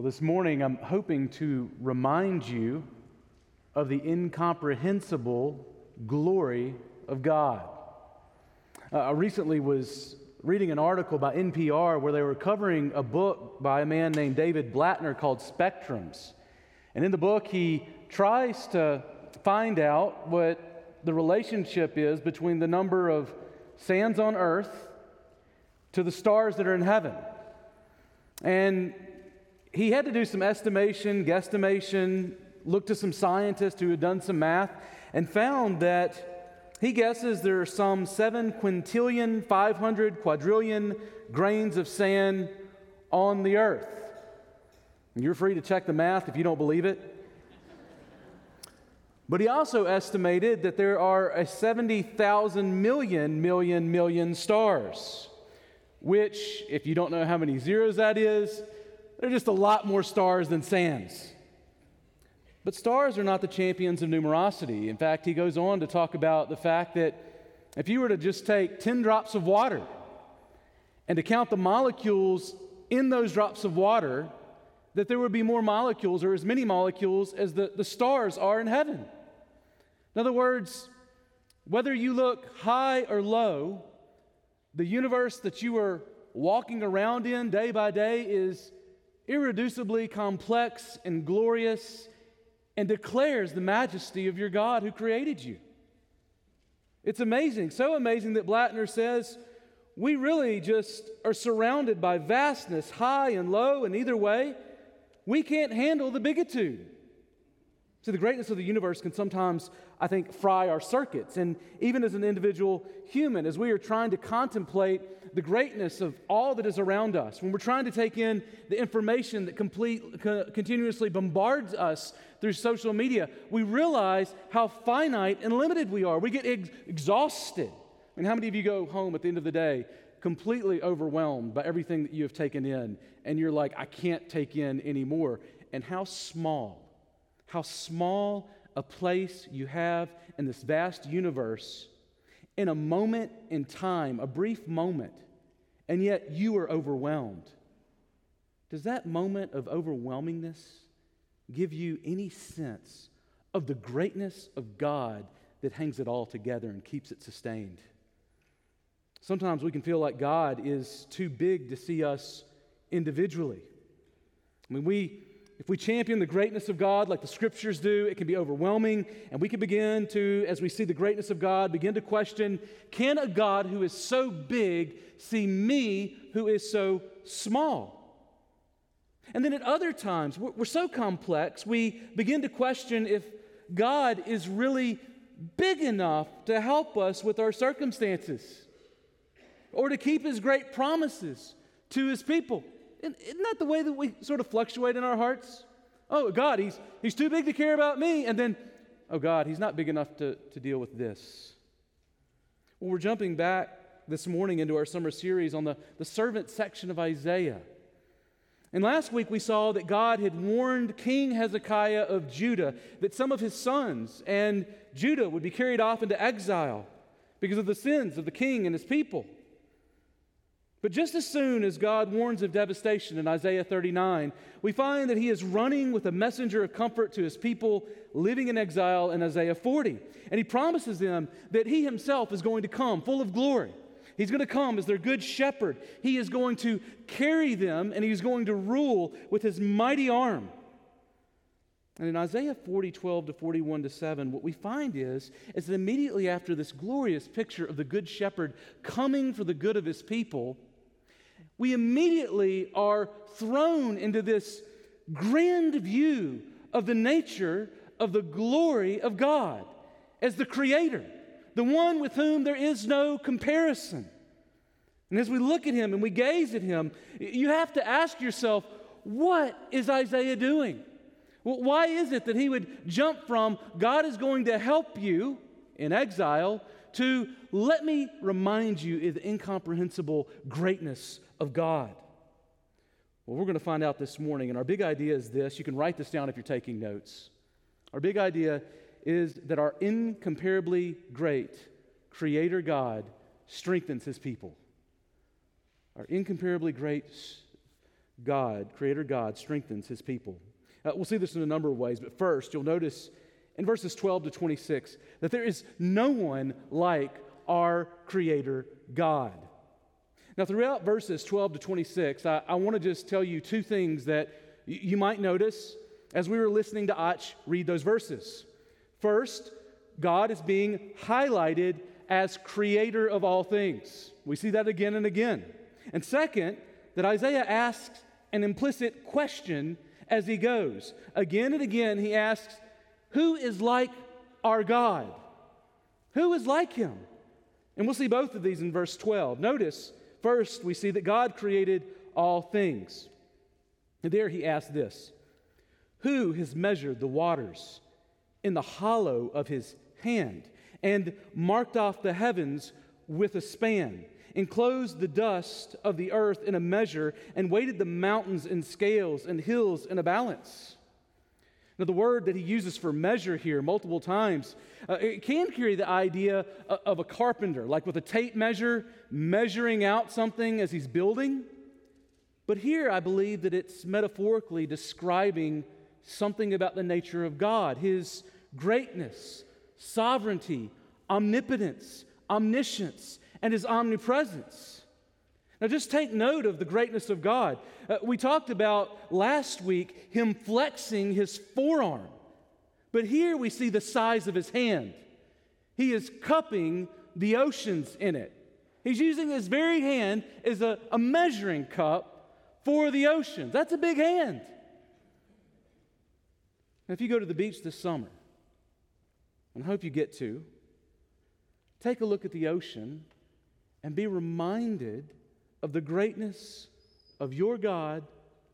Well, this morning I'm hoping to remind you of the incomprehensible glory of God. Uh, I recently was reading an article by NPR where they were covering a book by a man named David Blatner called Spectrums. And in the book, he tries to find out what the relationship is between the number of sands on earth to the stars that are in heaven. And he had to do some estimation, guesstimation, look to some scientists who had done some math, and found that he guesses there are some 7 quintillion, 500 quadrillion grains of sand on the earth. And you're free to check the math if you don't believe it. But he also estimated that there are a 70,000 million, million, million stars, which, if you don't know how many zeros that is, they're just a lot more stars than sands. But stars are not the champions of numerosity. In fact, he goes on to talk about the fact that if you were to just take 10 drops of water and to count the molecules in those drops of water, that there would be more molecules or as many molecules as the, the stars are in heaven. In other words, whether you look high or low, the universe that you are walking around in day by day is irreducibly complex and glorious and declares the majesty of your God who created you. It's amazing, so amazing that Blatner says we really just are surrounded by vastness, high and low, and either way, we can't handle the biggitude. See, the greatness of the universe can sometimes, I think, fry our circuits. And even as an individual human, as we are trying to contemplate the greatness of all that is around us, when we're trying to take in the information that complete, co- continuously bombards us through social media, we realize how finite and limited we are. We get ex- exhausted. I mean, how many of you go home at the end of the day completely overwhelmed by everything that you have taken in, and you're like, I can't take in anymore? And how small how small a place you have in this vast universe in a moment in time, a brief moment, and yet you are overwhelmed. Does that moment of overwhelmingness give you any sense of the greatness of God that hangs it all together and keeps it sustained? Sometimes we can feel like God is too big to see us individually. I mean, we if we champion the greatness of God like the scriptures do, it can be overwhelming, and we can begin to, as we see the greatness of God, begin to question can a God who is so big see me who is so small? And then at other times, we're, we're so complex, we begin to question if God is really big enough to help us with our circumstances or to keep his great promises to his people. Isn't that the way that we sort of fluctuate in our hearts? Oh, God, he's, he's too big to care about me. And then, oh, God, he's not big enough to, to deal with this. Well, we're jumping back this morning into our summer series on the, the servant section of Isaiah. And last week we saw that God had warned King Hezekiah of Judah that some of his sons and Judah would be carried off into exile because of the sins of the king and his people. But just as soon as God warns of devastation in Isaiah 39, we find that he is running with a messenger of comfort to his people living in exile in Isaiah 40. And he promises them that he himself is going to come full of glory. He's going to come as their good shepherd. He is going to carry them and he's going to rule with his mighty arm. And in Isaiah 40, 12 to 41 to 7, what we find is, is that immediately after this glorious picture of the good shepherd coming for the good of his people, we immediately are thrown into this grand view of the nature of the glory of God as the Creator, the one with whom there is no comparison. And as we look at Him and we gaze at Him, you have to ask yourself, what is Isaiah doing? Well, why is it that he would jump from God is going to help you in exile to let me remind you of the incomprehensible greatness of God? Well, we're going to find out this morning, and our big idea is this. You can write this down if you're taking notes. Our big idea is that our incomparably great Creator God strengthens His people. Our incomparably great God, Creator God, strengthens his people. Uh, we'll see this in a number of ways, but first, you'll notice in verses 12 to 26 that there is no one like our Creator God. Now, throughout verses 12 to 26, I, I want to just tell you two things that y- you might notice as we were listening to Ach read those verses. First, God is being highlighted as creator of all things. We see that again and again. And second, that Isaiah asks an implicit question as he goes. Again and again, he asks, Who is like our God? Who is like him? And we'll see both of these in verse 12. Notice, first, we see that God created all things. And there he asks this Who has measured the waters in the hollow of his hand and marked off the heavens with a span? enclosed the dust of the earth in a measure, and weighted the mountains in scales and hills in a balance. Now, the word that he uses for measure here multiple times, uh, it can carry the idea of a carpenter, like with a tape measure, measuring out something as he's building. But here, I believe that it's metaphorically describing something about the nature of God, his greatness, sovereignty, omnipotence, omniscience, and his omnipresence. Now, just take note of the greatness of God. Uh, we talked about last week him flexing his forearm, but here we see the size of his hand. He is cupping the oceans in it. He's using his very hand as a, a measuring cup for the oceans. That's a big hand. Now, if you go to the beach this summer, and I hope you get to, take a look at the ocean and be reminded of the greatness of your God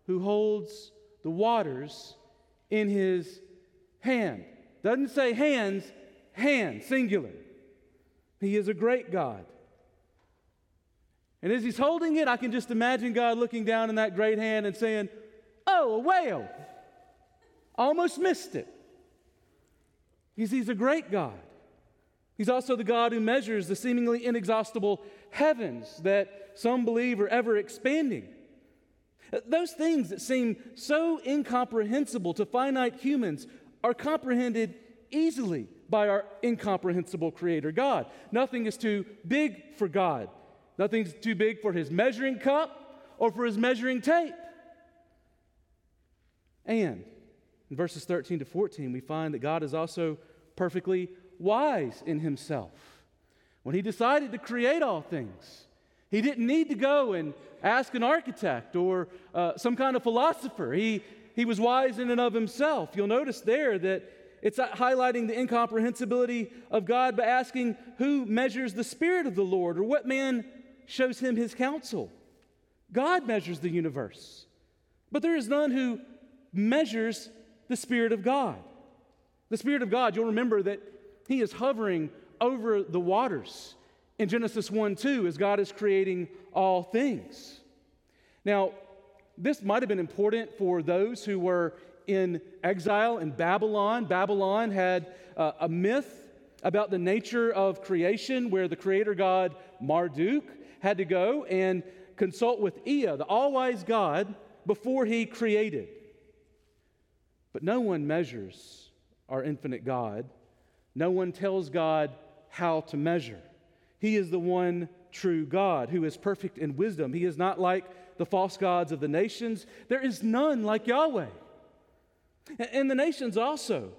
who holds the waters in his hand. Doesn't say hands, hand, singular. He is a great God. And as he's holding it, I can just imagine God looking down in that great hand and saying, Oh, a whale. Almost missed it. Because he's a great God. He's also the God who measures the seemingly inexhaustible heavens that some believe are ever expanding. Those things that seem so incomprehensible to finite humans are comprehended easily by our incomprehensible Creator God. Nothing is too big for God, nothing's too big for His measuring cup or for His measuring tape. And in verses 13 to 14, we find that God is also perfectly wise in himself. When he decided to create all things, he didn't need to go and ask an architect or uh, some kind of philosopher. He, he was wise in and of himself. You'll notice there that it's highlighting the incomprehensibility of God by asking who measures the Spirit of the Lord or what man shows him his counsel. God measures the universe, but there is none who measures the Spirit of God. The Spirit of God, you'll remember that he is hovering over the waters in Genesis 1 2 as God is creating all things. Now, this might have been important for those who were in exile in Babylon. Babylon had uh, a myth about the nature of creation where the creator god Marduk had to go and consult with Ea, the all wise God, before he created. But no one measures our infinite God no one tells God how to measure. He is the one true God who is perfect in wisdom. He is not like the false gods of the nations. There is none like Yahweh. And the nations also,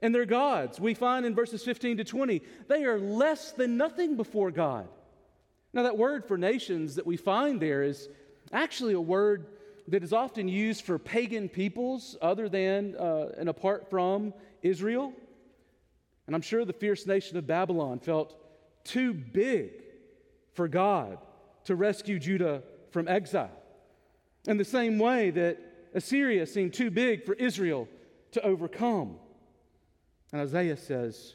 and their gods, we find in verses 15 to 20, they are less than nothing before God. Now, that word for nations that we find there is actually a word that is often used for pagan peoples other than uh, and apart from Israel. And I'm sure the fierce nation of Babylon felt too big for God to rescue Judah from exile. In the same way that Assyria seemed too big for Israel to overcome. And Isaiah says,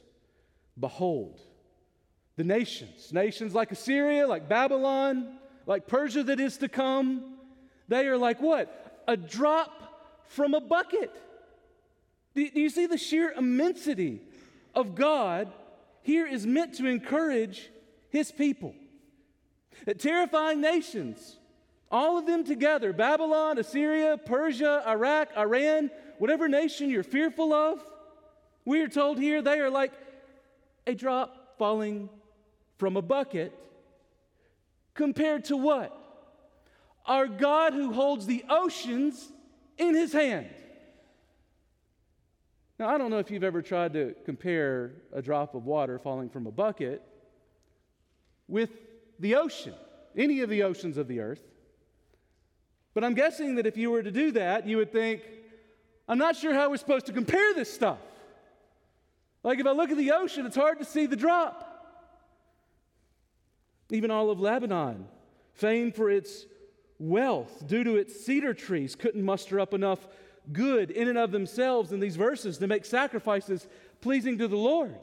Behold, the nations, nations like Assyria, like Babylon, like Persia that is to come, they are like what? A drop from a bucket. Do, you see the sheer immensity of God here is meant to encourage his people. That terrifying nations All of them together Babylon, Assyria, Persia, Iraq, Iran, whatever nation you're fearful of, we are told here they are like a drop falling from a bucket compared to what? Our God who holds the oceans in his hand. Now, I don't know if you've ever tried to compare a drop of water falling from a bucket with the ocean, any of the oceans of the earth. But I'm guessing that if you were to do that, you would think, I'm not sure how we're supposed to compare this stuff. Like if I look at the ocean, it's hard to see the drop. Even all of Lebanon, famed for its wealth due to its cedar trees, couldn't muster up enough good in and of themselves in these verses to make sacrifices pleasing to the Lord.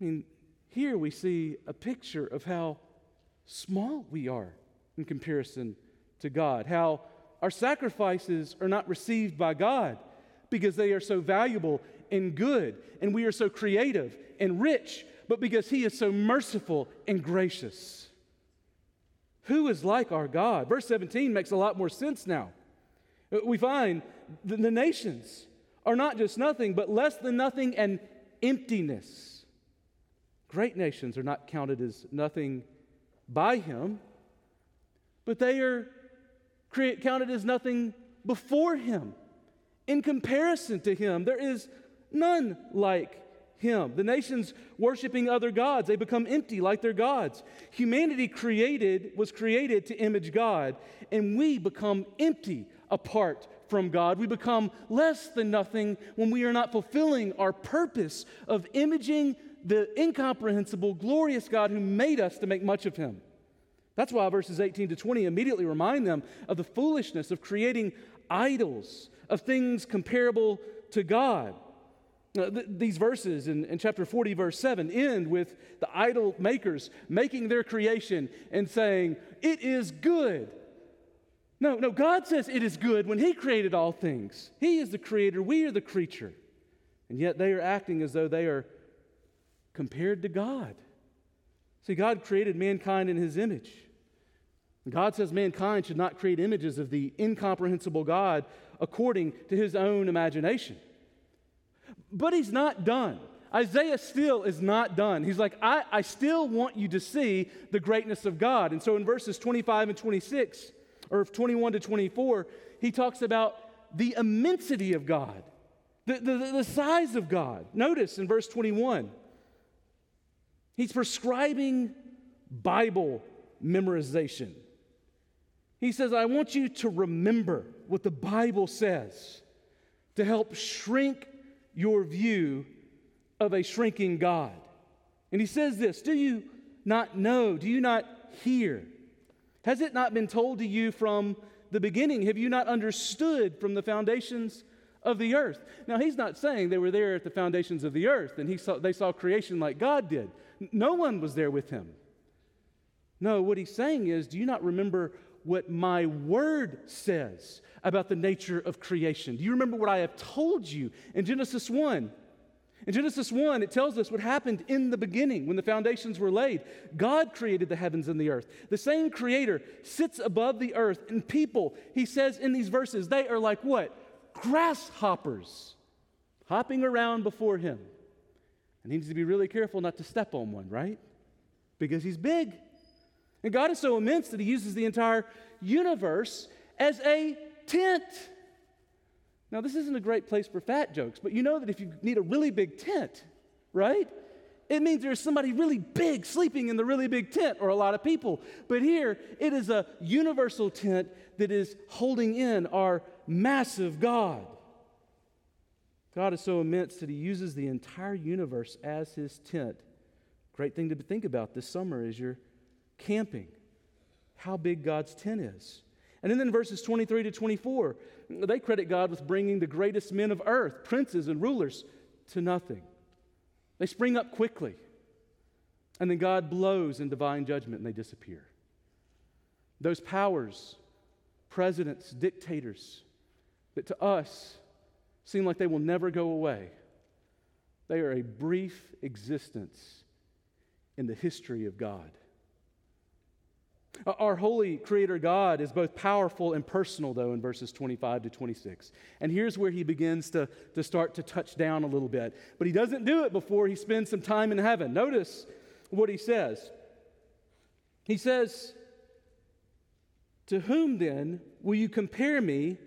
I mean, here we see a picture of how small we are in comparison to God, how our sacrifices are not received by God because they are so valuable and good, and we are so creative and rich, but because He is so merciful and gracious. Who is like our God? Verse 17 makes a lot more sense now. Uh, we find the, the nations are not just nothing, but less than nothing and emptiness. Great nations are not counted as nothing by Him but they are counted as nothing before him. In comparison to him, there is none like him. The nations worshiping other gods, they become empty like their gods. Humanity created was created to image God, and we become empty apart from God. We become less than nothing when we are not fulfilling our purpose of imaging the incomprehensible, glorious God who made us to make much of him. That's why verses 18 to 20 immediately remind them of the foolishness of creating idols, of things comparable to God. Th- these verses in, in chapter 40, verse 7, end with the idol makers making their creation and saying, It is good. No, no, God says it is good when He created all things. He is the creator, we are the creature. And yet they are acting as though they are compared to God. See, God created mankind in his image. God says mankind should not create images of the incomprehensible God according to his own imagination. But he's not done. Isaiah still is not done. He's like, I, I still want you to see the greatness of God. And so in verses 25 and 26, or 21 to 24, he talks about the immensity of God, the, the, the size of God. Notice in verse 21, He's prescribing Bible memorization. He says, I want you to remember what the Bible says to help shrink your view of a shrinking God. And he says this Do you not know? Do you not hear? Has it not been told to you from the beginning? Have you not understood from the foundations of the earth? Now, he's not saying they were there at the foundations of the earth and he saw, they saw creation like God did. No one was there with him. No, what he's saying is, do you not remember what my word says about the nature of creation? Do you remember what I have told you in Genesis 1? In Genesis 1, it tells us what happened in the beginning when the foundations were laid. God created the heavens and the earth. The same creator sits above the earth, and people, he says in these verses, they are like what? Grasshoppers hopping around before him. And he needs to be really careful not to step on one, right? Because he's big. And God is so immense that he uses the entire universe as a tent. Now, this isn't a great place for fat jokes, but you know that if you need a really big tent, right? It means there's somebody really big sleeping in the really big tent, or a lot of people. But here, it is a universal tent that is holding in our massive God. God is so immense that he uses the entire universe as his tent. Great thing to think about this summer as you're camping, how big God's tent is. And then in verses 23 to 24, they credit God with bringing the greatest men of earth, princes and rulers, to nothing. They spring up quickly, and then God blows in divine judgment and they disappear. Those powers, presidents, dictators, that to us seem like they will never go away. They are a brief existence in the history of God. Uh, our holy creator God is both powerful and personal, though, in verses 25 to 26. And here's where he begins to, to start to touch down a little bit. But he doesn't do it before he spends some time in heaven. Notice what he says. He says, To whom then will you compare me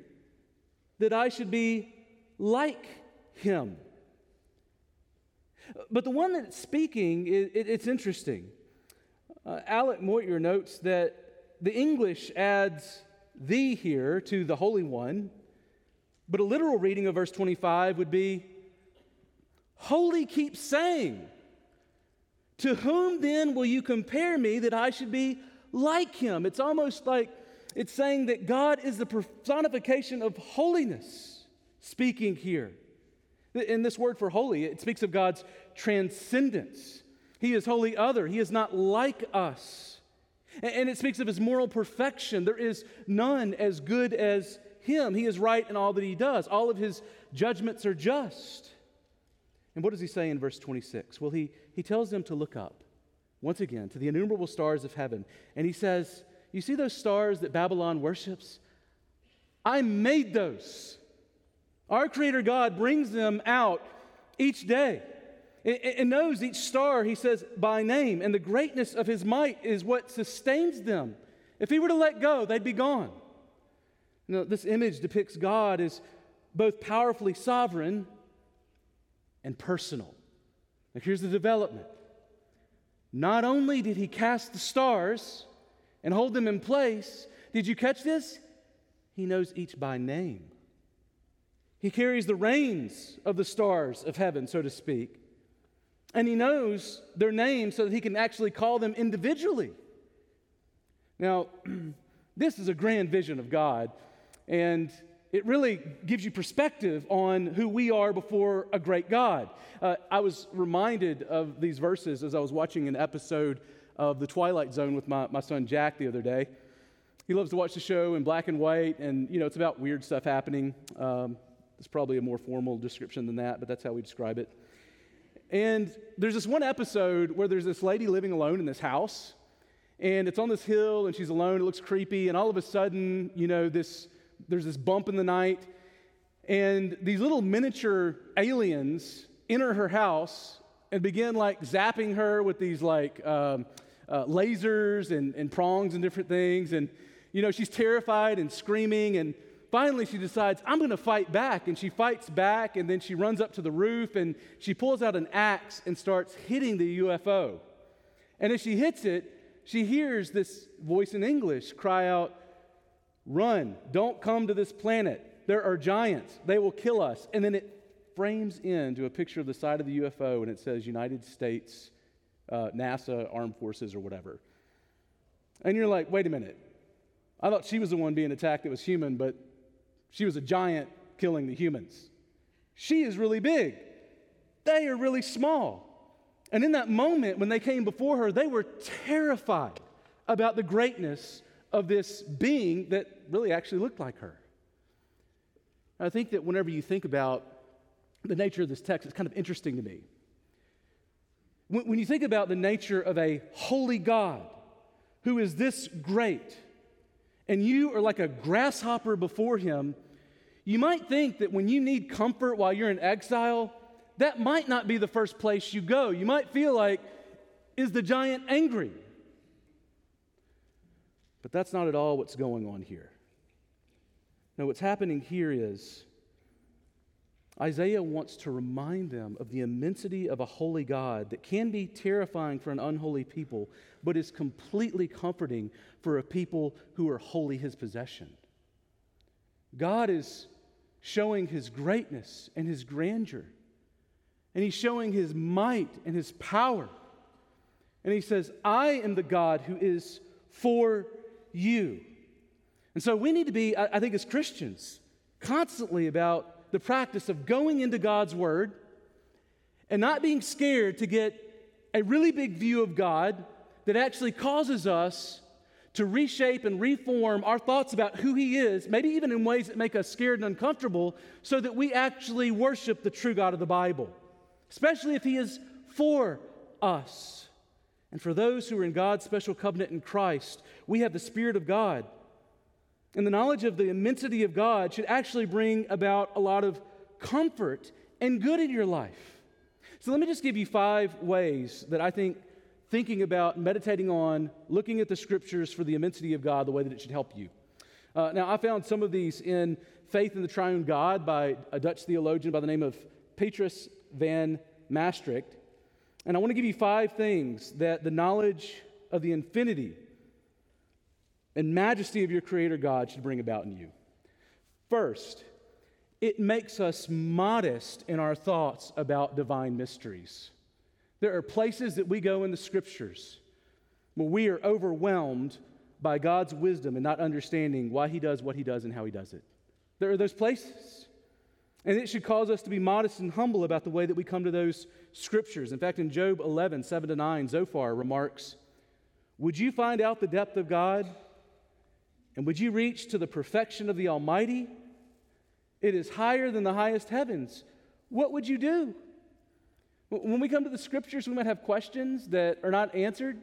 that I should be like him? But the one that's speaking, it, it, it's interesting. Uh, Alec Motyer notes that the English adds the here to the Holy One, but a literal reading of verse 25 would be Holy keeps saying, To whom then will you compare me that I should be like him? It's almost like it's saying that God is the personification of holiness, speaking here. In this word for holy, it speaks of God's transcendence. He is wholly other. He is not like us. And it speaks of his moral perfection. There is none as good as him. He is right in all that he does, all of his judgments are just. And what does he say in verse 26? Well, he, he tells them to look up once again to the innumerable stars of heaven. And he says, You see those stars that Babylon worships? I made those. Our Creator God brings them out each day and knows each star, he says, by name, and the greatness of his might is what sustains them. If he were to let go, they'd be gone. Know, this image depicts God as both powerfully sovereign and personal. Now, here's the development. Not only did he cast the stars and hold them in place, did you catch this? He knows each by name. He carries the reins of the stars of heaven, so to speak. And he knows their names so that he can actually call them individually. Now, this is a grand vision of God, and it really gives you perspective on who we are before a great God. Uh, I was reminded of these verses as I was watching an episode of The Twilight Zone with my, my son Jack the other day. He loves to watch the show in black and white, and you know, it's about weird stuff happening. Um, it's probably a more formal description than that, but that's how we describe it. And there's this one episode where there's this lady living alone in this house, and it's on this hill, and she's alone. It looks creepy, and all of a sudden, you know, this there's this bump in the night, and these little miniature aliens enter her house and begin like zapping her with these like um, uh, lasers and, and prongs and different things, and you know, she's terrified and screaming and finally she decides, I'm going to fight back. And she fights back, and then she runs up to the roof and she pulls out an axe and starts hitting the UFO. And as she hits it, she hears this voice in English cry out, Run, don't come to this planet. There are giants, they will kill us. And then it frames into a picture of the side of the UFO and it says United States, uh, NASA, Armed Forces, or whatever. And you're like, wait a minute. I thought she was the one being attacked that was human, but she was a giant killing the humans. She is really big. They are really small. And in that moment, when they came before her, they were terrified about the greatness of this being that really actually looked like her. I think that whenever you think about the nature of this text, it's kind of interesting to me. When, when you think about the nature of a holy God who is this great, and you are like a grasshopper before him, you might think that when you need comfort while you're in exile, that might not be the first place you go. You might feel like, is the giant angry? But that's not at all what's going on here. No, what's happening here is Isaiah wants to remind them of the immensity of a holy God that can be terrifying for an unholy people, but is completely comforting for a people who are wholly his possession. God is showing his greatness and his grandeur. And he's showing his might and his power. And he says, I am the God who is for you. And so we need to be, I think, as Christians, constantly about the practice of going into God's Word and not being scared to get a really big view of God that actually causes us to reshape and reform our thoughts about who He is, maybe even in ways that make us scared and uncomfortable, so that we actually worship the true God of the Bible, especially if He is for us. And for those who are in God's special covenant in Christ, we have the Spirit of God. And the knowledge of the immensity of God should actually bring about a lot of comfort and good in your life. So let me just give you five ways that I think thinking about, meditating on, looking at the scriptures for the immensity of God, the way that it should help you. Uh, now, I found some of these in Faith in the Triune God by a Dutch theologian by the name of Petrus van Mastricht. And I want to give you five things that the knowledge of the infinity and majesty of your Creator God should bring about in you. First, it makes us modest in our thoughts about divine mysteries. There are places that we go in the scriptures where we are overwhelmed by God's wisdom and not understanding why He does what He does and how He does it. There are those places. And it should cause us to be modest and humble about the way that we come to those scriptures. In fact, in Job 11, 7 to 9, Zophar remarks Would you find out the depth of God? And would you reach to the perfection of the Almighty? It is higher than the highest heavens. What would you do? When we come to the scriptures, we might have questions that are not answered.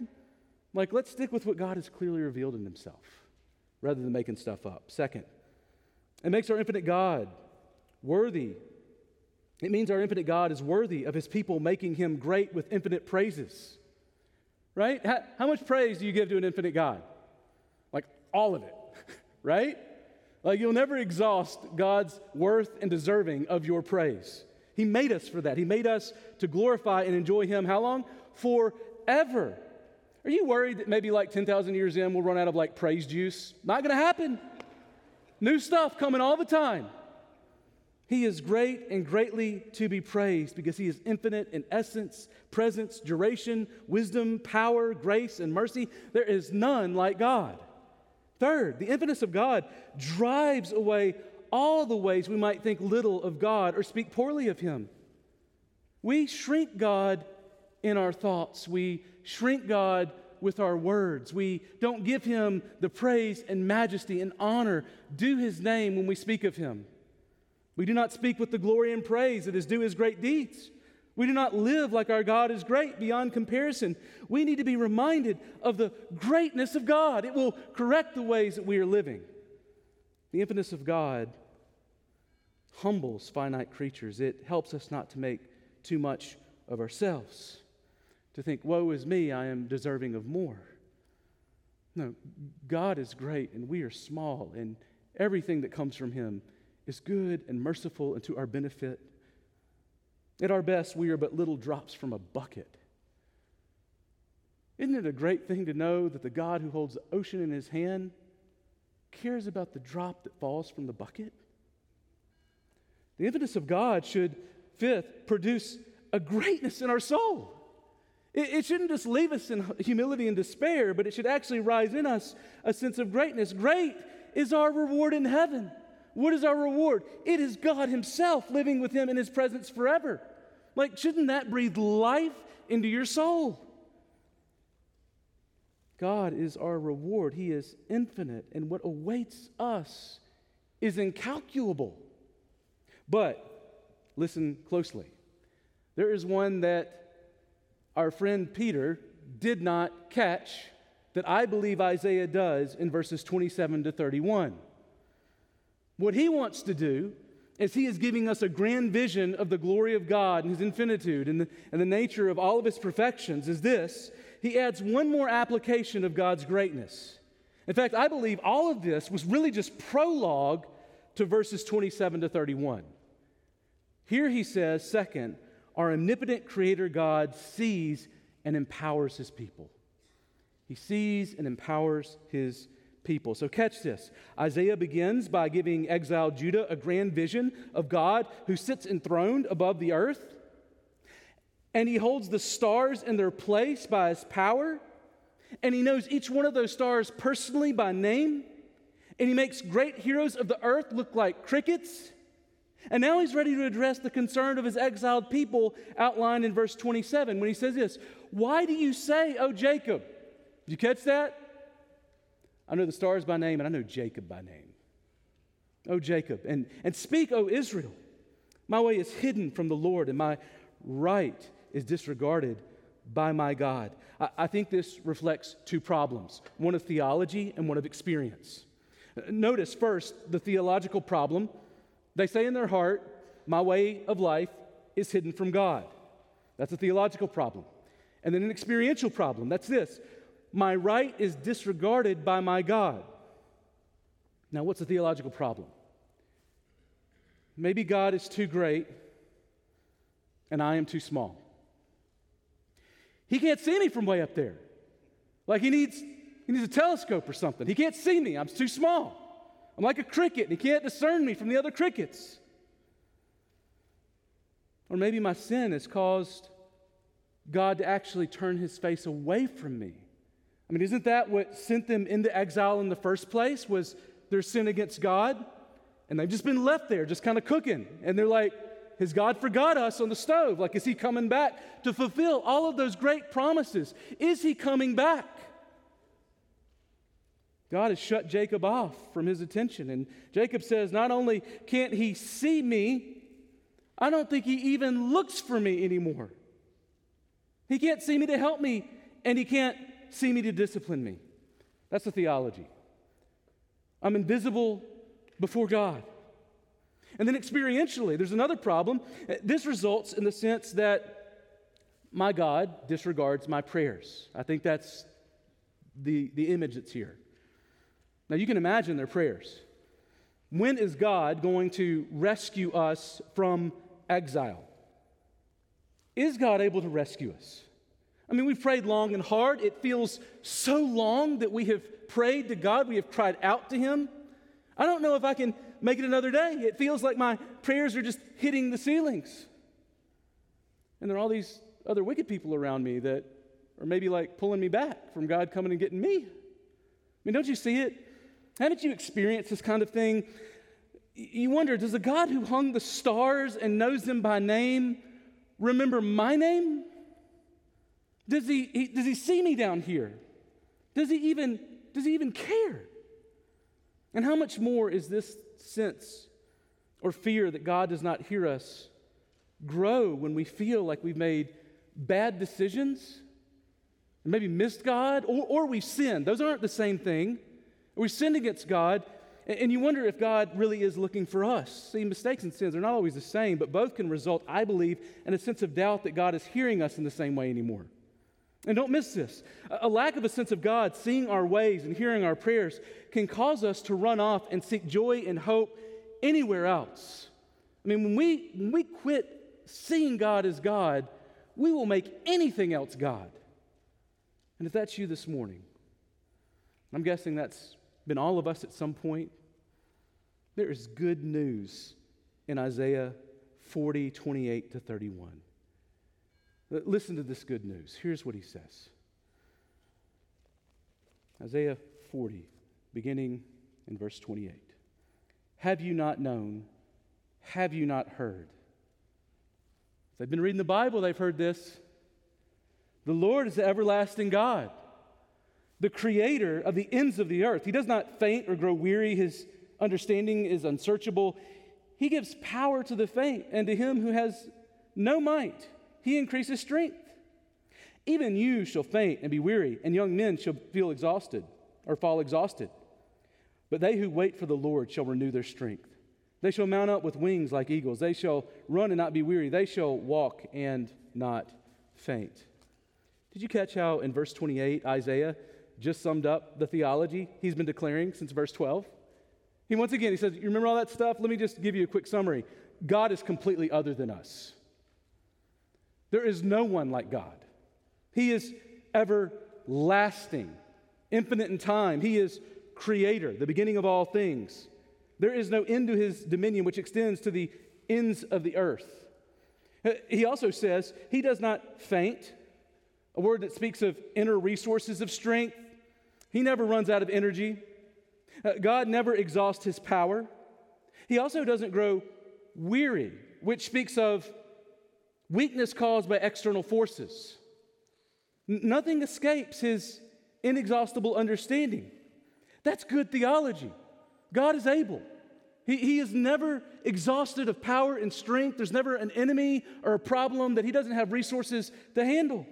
Like, let's stick with what God has clearly revealed in Himself rather than making stuff up. Second, it makes our infinite God worthy. It means our infinite God is worthy of His people making Him great with infinite praises. Right? How, how much praise do you give to an infinite God? Like, all of it right? Like you'll never exhaust God's worth and deserving of your praise. He made us for that. He made us to glorify and enjoy Him how long? Forever. Are you worried that maybe like 10,000 years in we'll run out of like praise juice? Not going to happen. New stuff coming all the time. He is great and greatly to be praised because He is infinite in essence, presence, duration, wisdom, power, grace, and mercy. There is none like God. Third, the infiniteness of God drives away all the ways we might think little of God or speak poorly of Him. We shrink God in our thoughts, we shrink God with our words. We don't give Him the praise and majesty and honor due His name when we speak of Him. We do not speak with the glory and praise that is due His great deeds. We do not live like our God is great beyond comparison. We need to be reminded of the greatness of God. It will correct the ways that we are living. The infiniteness of God humbles finite creatures. It helps us not to make too much of ourselves, to think, Woe is me, I am deserving of more. No, God is great and we are small, and everything that comes from Him is good and merciful and to our benefit. At our best, we are but little drops from a bucket. Isn't it a great thing to know that the God who holds the ocean in his hand cares about the drop that falls from the bucket? The infiniteness of God should, fifth, produce a greatness in our soul. It, it, shouldn't just leave us in humility and despair, but it should actually rise in us a sense of greatness. Great is our reward in heaven. What is our reward? It is God Himself living with Him in His presence forever. Like, shouldn't that breathe life into your soul? God is our reward. He is infinite, and what awaits us is incalculable. But listen closely. There is one that our friend Peter did not catch that I believe Isaiah does in verses 27 to 31. What he wants to do is he is giving us a grand vision of the glory of God and his infinitude and the, and the nature of all of his perfections, is this he adds one more application of God's greatness. In fact, I believe all of this was really just prologue to verses 27 to 31. Here he says, second, our omnipotent creator God sees and empowers his people. He sees and empowers his people. So, catch this. Isaiah begins by giving exiled Judah a grand vision of God who sits enthroned above the earth. And he holds the stars in their place by his power. And he knows each one of those stars personally by name. And he makes great heroes of the earth look like crickets. And now he's ready to address the concern of his exiled people outlined in verse 27 when he says this Why do you say, O Jacob? Did you catch that? I know the stars by name, and I know Jacob by name. O Jacob, and, and speak, O Israel. My way is hidden from the Lord, and my right is disregarded by my God. I, I think this reflects two problems one of theology and one of experience. Notice first the theological problem. They say in their heart, My way of life is hidden from God. That's a theological problem. And then an experiential problem. That's this My right is disregarded by my God. Now, what's the theological problem? Maybe God is too great and I am too small. He can't see me from way up there. Like he needs, he needs a telescope or something. He can't see me. I'm too small. I'm like a cricket, and he can't discern me from the other crickets. Or maybe my sin has caused God to actually turn his face away from me. I mean, isn't that what sent them into exile in the first place? Was their sin against God? And they've just been left there, just kind of cooking. And they're like, has God forgot us on the stove? Like, is He coming back to fulfill all of those great promises? Is He coming back? God has shut Jacob off from his attention. And Jacob says, Not only can't he see me, I don't think he even looks for me anymore. He can't see me to help me, and he can't see me to discipline me. That's the theology. I'm invisible before God. And then experientially, there's another problem. This results in the sense that my God disregards my prayers. I think that's the, the image that's here. Now, you can imagine their prayers. When is God going to rescue us from exile? Is God able to rescue us? I mean, we've prayed long and hard. It feels so long that we have prayed to God, we have cried out to Him. I don't know if I can make it another day. It feels like my prayers are just hitting the ceilings. And there are all these other wicked people around me that are maybe like pulling me back from God coming and getting me. I mean, don't you see it? Haven't you experienced this kind of thing? You wonder, does the God who hung the stars and knows them by name remember my name? Does he, he, does he see me down here? Does he even, does he even care? And how much more is this sense or fear that God does not hear us grow when we feel like we've made bad decisions, maybe missed God, or, or we've sinned? Those aren't the same thing. We sinned against God, and, and you wonder if God really is looking for us. See, mistakes and sins are not always the same, but both can result, I believe, in a sense of doubt that God is hearing us in the same way anymore. And don't miss this. A lack of a sense of God, seeing our ways and hearing our prayers, can cause us to run off and seek joy and hope anywhere else. I mean, when we, when we quit seeing God as God, we will make anything else God. And if that's you this morning, I'm guessing that's been all of us at some point. There is good news in Isaiah 40, 28 to 31. Listen to this good news. Here's what he says Isaiah 40, beginning in verse 28. Have you not known? Have you not heard? If they've been reading the Bible, they've heard this. The Lord is the everlasting God, the creator of the ends of the earth. He does not faint or grow weary, his understanding is unsearchable. He gives power to the faint, and to him who has no might he increases strength. Even you shall faint and be weary, and young men shall feel exhausted or fall exhausted. But they who wait for the Lord shall renew their strength. They shall mount up with wings like eagles. They shall run and not be weary. They shall walk and not faint. Did you catch how in verse 28, Isaiah just summed up the theology he's been declaring since verse 12? He once again, he says, You remember all that stuff? Let me just give you a quick summary. God is completely other than us. There is no one like God. He is everlasting, infinite in time. He is creator, the beginning of all things. There is no end to his dominion, which extends to the ends of the earth. He also says he does not faint, a word that speaks of inner resources of strength. He never runs out of energy. Uh, God never exhausts his power. He also doesn't grow weary, which speaks of weakness caused by external forces. Nothing escapes his inexhaustible understanding. That's good theology. God is able. He, he is never exhausted of power and strength. There's never an enemy or a problem that he doesn't have resources to handle.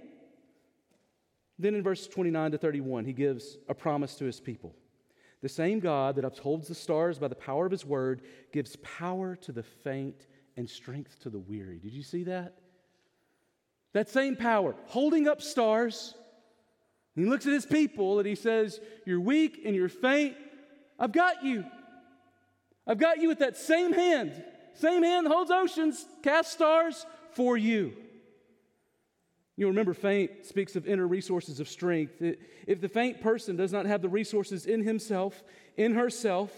Then in verse 29 to 31, he gives a promise to his people. The same God that upholds the stars by the power of his word gives power to the faint and strength to the weary. Did you see that? That same power, holding up stars. He looks at his people and he says, You're weak and you're faint. I've got you. I've got you with that same hand. Same hand holds oceans, casts stars for you. You remember, faint speaks of inner resources of strength. If the faint person does not have the resources in himself, in herself,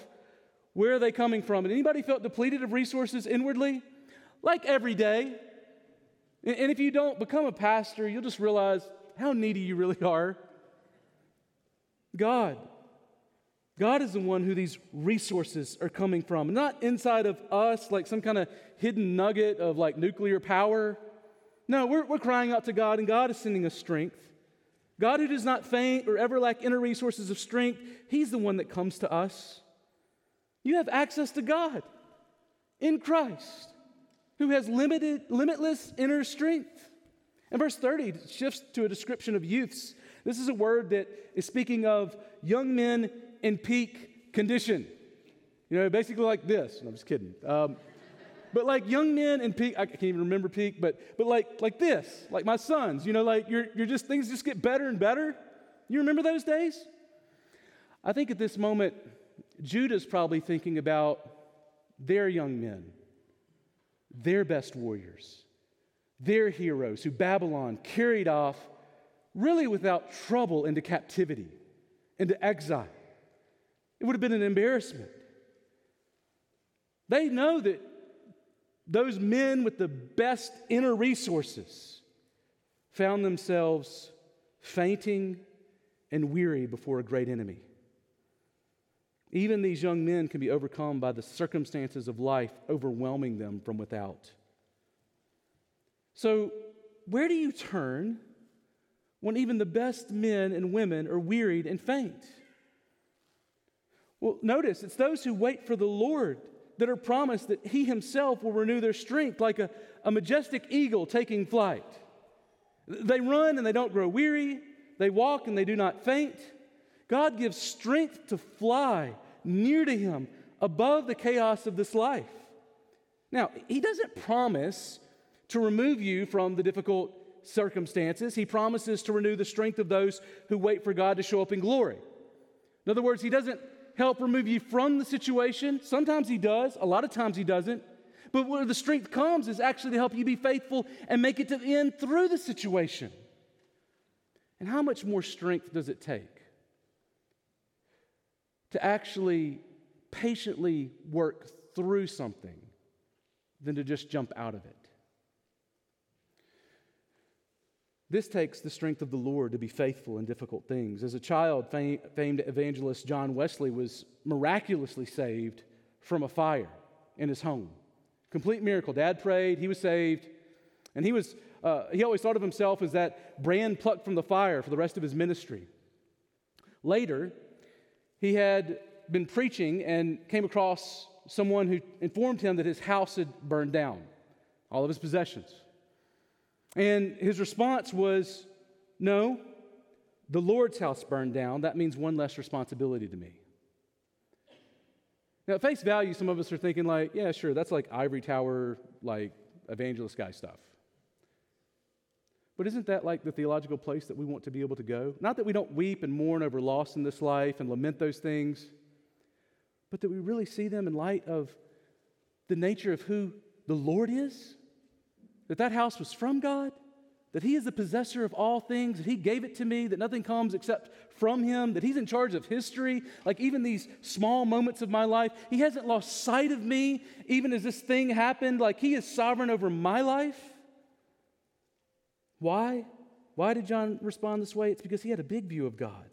where are they coming from? And anybody felt depleted of resources inwardly? Like every day. And if you don't become a pastor, you'll just realize how needy you really are. God. God is the one who these resources are coming from, not inside of us like some kind of hidden nugget of like nuclear power. No, we're, we're crying out to God, and God is sending us strength. God, who does not faint or ever lack inner resources of strength, He's the one that comes to us. You have access to God in Christ, who has limited, limitless inner strength. And verse 30 shifts to a description of youths. This is a word that is speaking of young men in peak condition. You know, basically like this. No, I'm just kidding. Um, but like young men in peak, I can't even remember peak, but but like like this, like my sons, you know, like you're you're just things just get better and better. You remember those days? I think at this moment, Judah's probably thinking about their young men, their best warriors, their heroes who Babylon carried off really without trouble into captivity, into exile. It would have been an embarrassment. They know that those men with the best inner resources found themselves fainting and weary before a great enemy. Even these young men can be overcome by the circumstances of life overwhelming them from without. So, where do you turn when even the best men and women are wearied and faint? Well, notice it's those who wait for the Lord that are promised that He Himself will renew their strength like a, a majestic eagle taking flight. They run and they don't grow weary, they walk and they do not faint. God gives strength to fly near to Him above the chaos of this life. Now, He doesn't promise to remove you from the difficult circumstances, He promises to renew the strength of those who wait for God to show up in glory. In other words, He doesn't help remove you from the situation. Sometimes He does, a lot of times He doesn't. But where the strength comes is actually to help you be faithful and make it to the end through the situation. And how much more strength does it take to actually patiently work through something than to just jump out of it? This takes the strength of the Lord to be faithful in difficult things. As a child, famed evangelist John Wesley was miraculously saved from a fire in his home. Complete miracle. Dad prayed, he was saved, and he was uh, he always thought of himself as that brand plucked from the fire for the rest of his ministry. Later, he had been preaching and came across someone who informed him that his house had burned down, all of his possessions. And his response was, No, the Lord's house burned down. That means one less responsibility to me. Now, at face value, some of us are thinking, like, yeah, sure, that's like ivory tower, like evangelist guy stuff. But isn't that like the theological place that we want to be able to go? Not that we don't weep and mourn over loss in this life and lament those things, but that we really see them in light of the nature of who the Lord is that that house was from God, that He is the possessor of all things, that He gave it to me, that nothing comes except from Him, that He's in charge of history, like even these small moments of my life. He hasn't lost sight of me, even as this thing happened, like He is sovereign over my life. Why? Why did John respond this way? It's because he had a big view of God.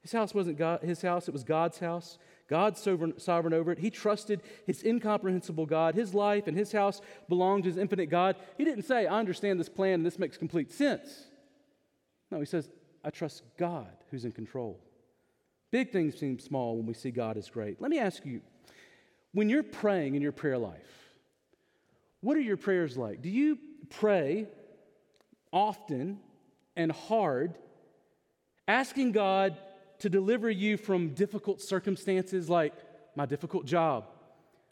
His house wasn't God, his house, it was God's house. God's sovereign, sovereign over it. He trusted his incomprehensible God. His life and his house belonged to his infinite God. He didn't say, I understand this plan and this makes complete sense. No, he says, I trust God who's in control. Big things seem small when we see God as great. Let me ask you when you're praying in your prayer life, what are your prayers like? Do you pray often and hard Asking God to deliver you from difficult circumstances like my difficult job,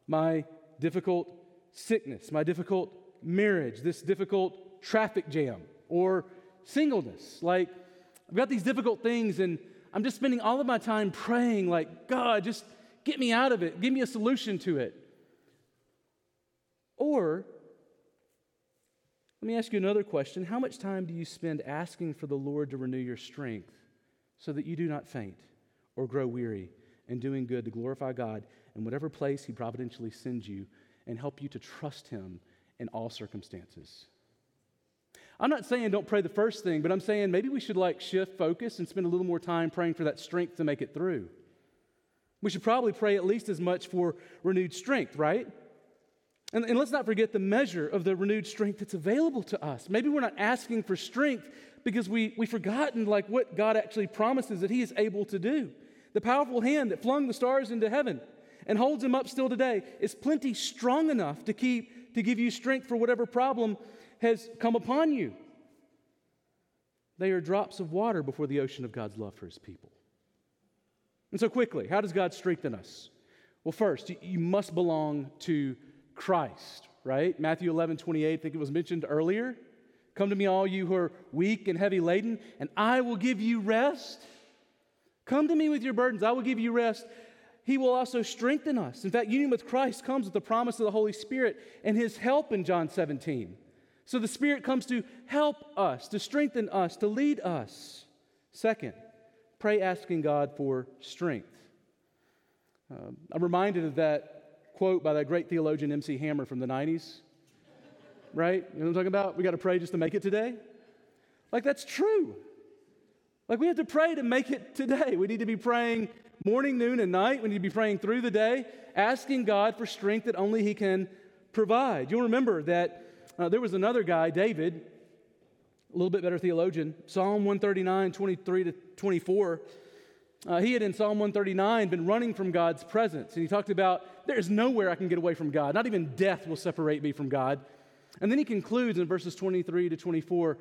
my difficult sickness, my difficult marriage, this difficult traffic jam, or singleness. Like, I've got these difficult things, and I'm just spending all of my time praying, like, God, just get me out of it, give me a solution to it. Or, let me ask you another question. How much time do you spend asking for the Lord to renew your strength so that you do not faint or grow weary in doing good to glorify God in whatever place He providentially sends you and help you to trust Him in all circumstances? I'm not saying don't pray the first thing, but I'm saying maybe we should like shift focus and spend a little more time praying for that strength to make it through. We should probably pray at least as much for renewed strength, right? And, and, let's not forget the measure of the renewed strength that's available to us. Maybe we're not asking for strength because we, we've forgotten like what God actually promises that He is able to do. The powerful hand that flung the stars into heaven and holds them up still today is plenty strong enough to keep to give you strength for whatever problem has come upon you. They are drops of water before the ocean of God's love for his people. And so, quickly, how does God strengthen us? Well, first, you must belong to Christ, right? Matthew 11, 28, I think it was mentioned earlier. Come to me, all you who are weak and heavy laden, and I will give you rest. Come to me with your burdens, I will give you rest. He will also strengthen us. In fact, union with Christ comes with the promise of the Holy Spirit and his help in John 17. So the Spirit comes to help us, to strengthen us, to lead us. Second, pray asking God for strength. Um, I'm reminded of that quote by that great theologian M.C. Hammer from the 90s. Right? You know what I'm talking about? We got to pray just to make it today. Like, that's true. Like, we have to pray to make it today. We need to be praying morning, noon, and night. We need to be praying through the day, asking God for strength that only He can provide. You'll remember that uh, there was another guy, David, a little bit better theologian, Psalm 139, 23 to 24. Uh, he had in Psalm 139 been running from God's presence, and he talked about there's nowhere I can get away from God. Not even death will separate me from God. And then he concludes in verses 23 to 24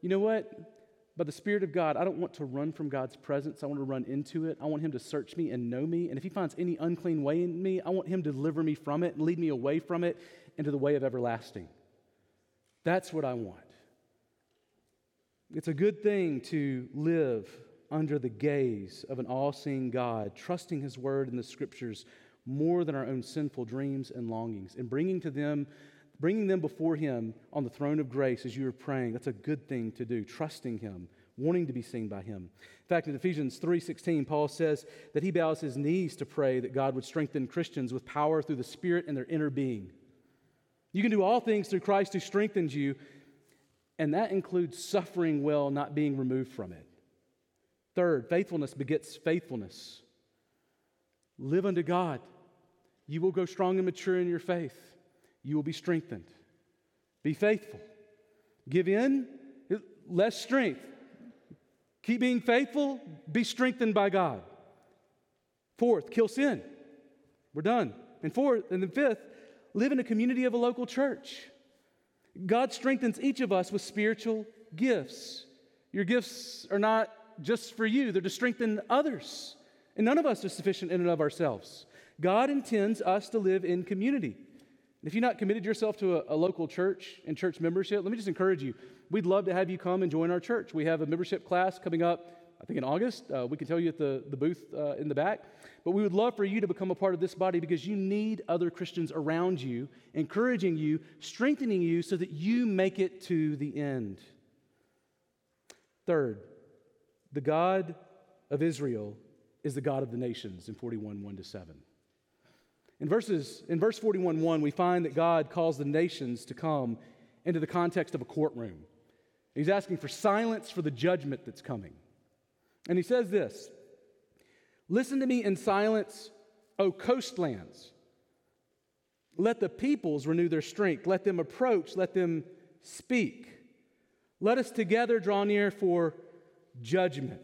you know what? By the Spirit of God, I don't want to run from God's presence. I want to run into it. I want Him to search me and know me. And if He finds any unclean way in me, I want Him to deliver me from it and lead me away from it into the way of everlasting. That's what I want. It's a good thing to live under the gaze of an all seeing God, trusting His word and the scriptures more than our own sinful dreams and longings, and bringing to them. Bringing them before Him on the throne of grace as you are praying, that's a good thing to do. Trusting Him, wanting to be seen by Him. In fact, in Ephesians 3:16, Paul says that he bows his knees to pray that God would strengthen Christians with power through the Spirit in their inner being. You can do all things through Christ who strengthens you, and that includes suffering well, not being removed from it. Third, faithfulness begets faithfulness. Live unto God. You will grow strong and mature in your faith. You will be strengthened. Be faithful. Give in, less strength. Keep being faithful, be strengthened by God. Fourth, kill sin. We're done. And fourth, and then fifth, live in a community of a local church. God strengthens each of us with spiritual gifts. Your gifts are not just for you, they're to strengthen others. And none of us are sufficient in and of ourselves. God intends us to live in community. If you've not committed yourself to a, a, local church and church membership, let me just encourage you. We'd love to have you come and join our church. We have a membership class coming up I think in August. Uh, we can tell you at the, the booth uh, in the back. But we would love for you to become a part of this body because you need other Christians around you, encouraging you, strengthening you so that you make it to the end. Third, the God of Israel is the God of the nations in 41 1 to 7. In, verses, in verse 41 1, we find that God calls the nations to come into the context of a courtroom. He's asking for silence for the judgment that's coming. And he says this Listen to me in silence, O coastlands. Let the peoples renew their strength. Let them approach. Let them speak. Let us together draw near for judgment.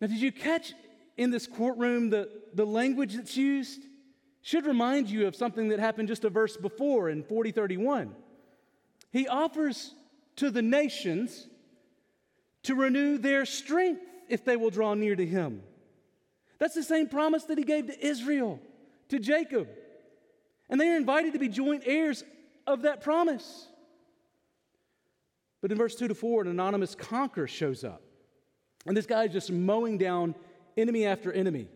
Now, did you catch in this courtroom the, the language that's used? Should remind you of something that happened just a verse before in 4031. He offers to the nations to renew their strength if they will draw near to him. That's the same promise that he gave to Israel, to Jacob. And they are invited to be joint heirs of that promise. But in verse 2 to 4, an anonymous conqueror shows up. And this guy is just mowing down enemy after enemy,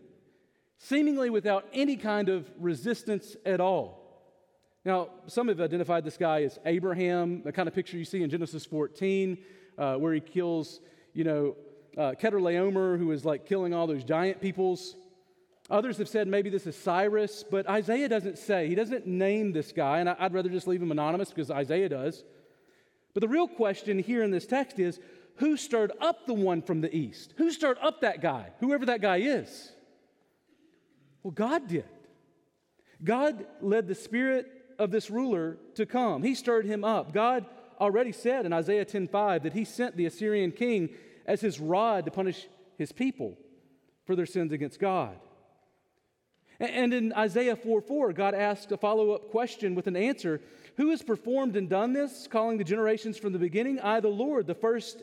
seemingly without any kind of resistance at all. Now, some have identified this guy as Abraham, the kind of picture you see in Genesis 14, uh, where he kills, you know, uh, Chedorlaomer, who is like killing all those giant peoples. Others have said maybe this is Cyrus, but Isaiah doesn't say. He doesn't name this guy, and I'd rather just leave him anonymous because Isaiah does. But the real question here in this text is who stirred up the one from the east? Who stirred up that guy, whoever that guy is? Well, God did. God led the spirit of this ruler to come. He stirred him up. God already said in Isaiah 10:5 that he sent the Assyrian king as his rod to punish his people for their sins against God. And in Isaiah 4 4, God asked a follow up question with an answer Who has performed and done this, calling the generations from the beginning? I, the Lord, the first,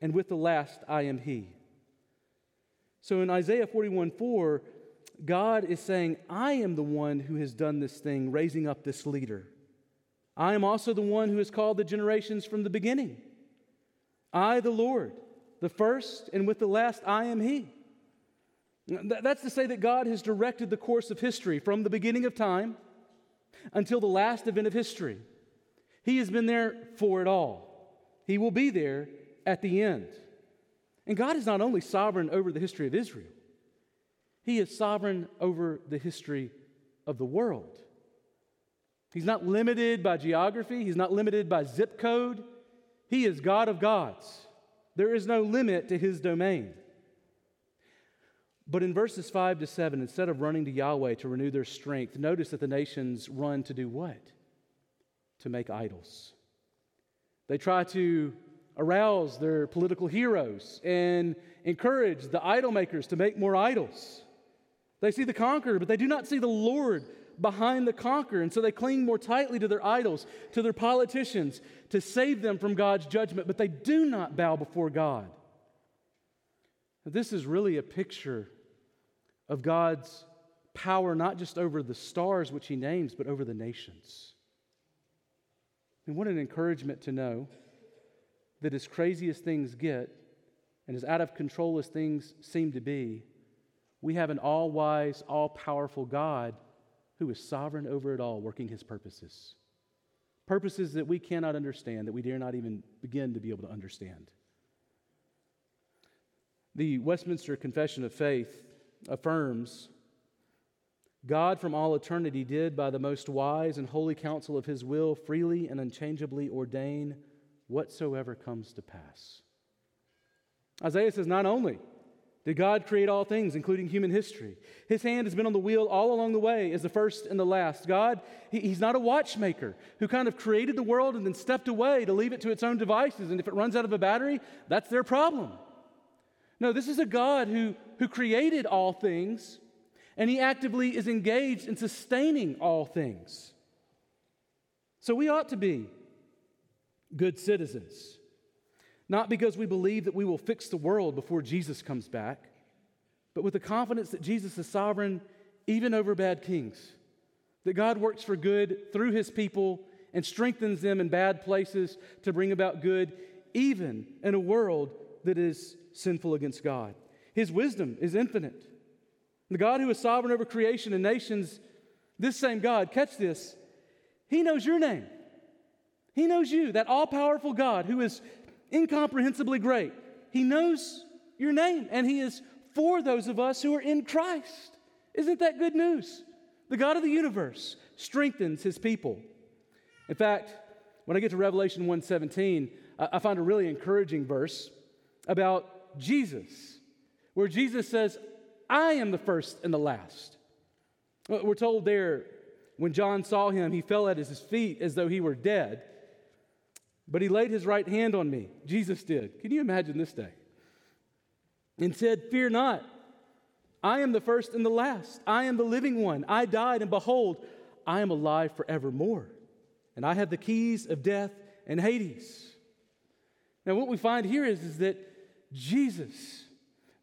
and with the last, I am He. So in Isaiah 41 4, God is saying, I am the one who has done this thing, raising up this leader. I am also the one who has called the generations from the beginning. I, the Lord, the first, and with the last, I am He. That's to say that God has directed the course of history from the beginning of time until the last event of history. He has been there for it all. He will be there at the end. And God is not only sovereign over the history of Israel, He is sovereign over the history of the world. He's not limited by geography, He's not limited by zip code. He is God of gods. There is no limit to His domain. But in verses 5 to 7, instead of running to Yahweh to renew their strength, notice that the nations run to do what? To make idols. They try to arouse their political heroes and encourage the idol makers to make more idols. They see the conqueror, but they do not see the Lord behind the conqueror. And so they cling more tightly to their idols, to their politicians, to save them from God's judgment, but they do not bow before God. This is really a picture of God's power, not just over the stars which He names, but over the nations. And what an encouragement to know that as crazy as things get, and as out of control as things seem to be, we have an all wise, all powerful God who is sovereign over it all, working his purposes. Purposes that we cannot understand, that we dare not even begin to be able to understand. The Westminster Confession of Faith affirms God from all eternity did, by the most wise and holy counsel of his will, freely and unchangeably ordain whatsoever comes to pass. Isaiah says, not only did God create all things, including human history, his hand has been on the wheel all along the way as the first and the last. God, he, he's not a watchmaker who kind of created the world and then stepped away to leave it to its own devices. And if it runs out of a battery, that's their problem. No, this is a God who, who created all things, and he actively is engaged in sustaining all things. So we ought to be good citizens, not because we believe that we will fix the world before Jesus comes back, but with the confidence that Jesus is sovereign even over bad kings, that God works for good through his people and strengthens them in bad places to bring about good, even in a world that is sinful against God. His wisdom is infinite. The God who is sovereign over creation and nations, this same God, catch this, He knows your name. He knows you, that all powerful God who is incomprehensibly great. He knows your name, and He is for those of us who are in Christ. Isn't that good news? The God of the universe strengthens His people. In fact, when I get to Revelation 1:17, I find a really encouraging verse about Jesus, where Jesus says, I am the first and the last. We're told there, when John saw him, he fell at his feet as though he were dead. But he laid his right hand on me. Jesus did. Can you imagine this day? And said, Fear not. I am the first and the last. I am the living one. I died, and behold, I am alive forevermore. And I have the keys of death and Hades. Now, what we find here is, is that Jesus,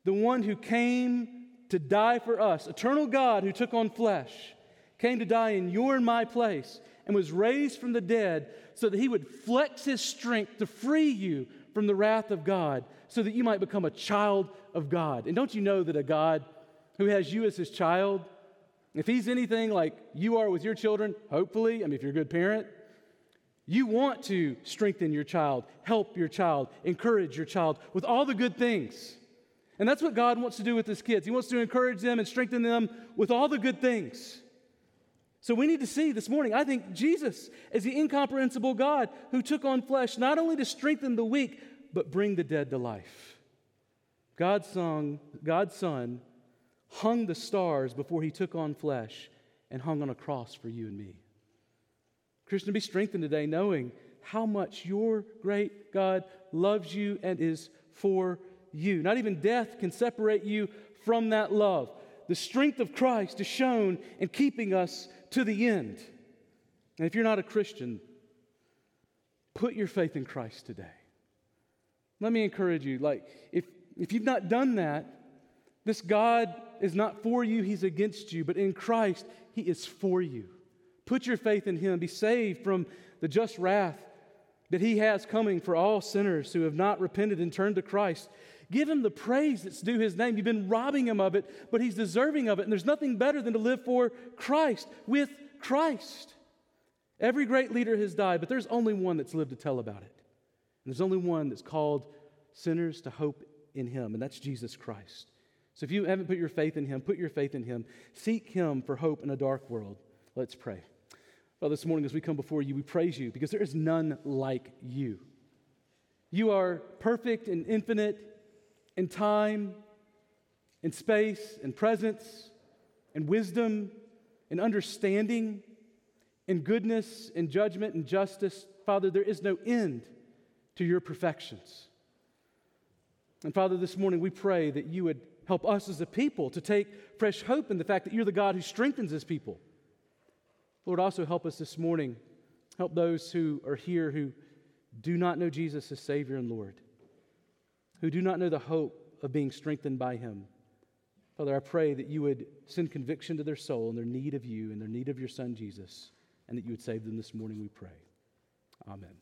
the one who came to die for us, eternal God who took on flesh, came to die in your and my place and was raised from the dead so that he would flex his strength to free you from the wrath of God so that you might become a child of God. And don't you know that a God who has you as his child, if he's anything like you are with your children, hopefully, I mean, if you're a good parent, you want to strengthen your child, help your child, encourage your child with all the good things. And that's what God wants to do with his kids. He wants to encourage them and strengthen them with all the good things. So we need to see this morning, I think Jesus is the incomprehensible God who took on flesh not only to strengthen the weak, but bring the dead to life. God's son, God's son hung the stars before he took on flesh and hung on a cross for you and me. Christian, be strengthened today knowing how much your great God loves you and is for you. Not even death can separate you from that love. The strength of Christ is shown in keeping us to the end. And if you're not a Christian, put your faith in Christ today. Let me encourage you like if if you've not done that, this God is not for you, he's against you, but in Christ he is for you. Put your faith in him, be saved from the just wrath that he has coming for all sinners who have not repented and turned to Christ. Give him the praise that's due his name. You've been robbing him of it, but he's deserving of it. And there's nothing better than to live for Christ, with Christ. Every great leader has died, but there's only one that's lived to tell about it. And there's only one that's called sinners to hope in him, and that's Jesus Christ. So if you haven't put your faith in him, put your faith in him. Seek him for hope in a dark world. Let's pray. Well, this morning as we come before you, we praise you because there is none like you. You are perfect and infinite in time, in space, in presence, in wisdom, in understanding, in goodness, in judgment, and justice. Father, there is no end to your perfections. And Father, this morning we pray that you would help us as a people to take fresh hope in the fact that you're the God who strengthens his people. Lord, also help us this morning. Help those who are here who do not know Jesus as Savior and Lord who do not know the hope of being strengthened by him. Father, I pray that you would send conviction to their soul and their need of you and their need of your Son, Jesus, and that you would save them this morning, we pray. Amen.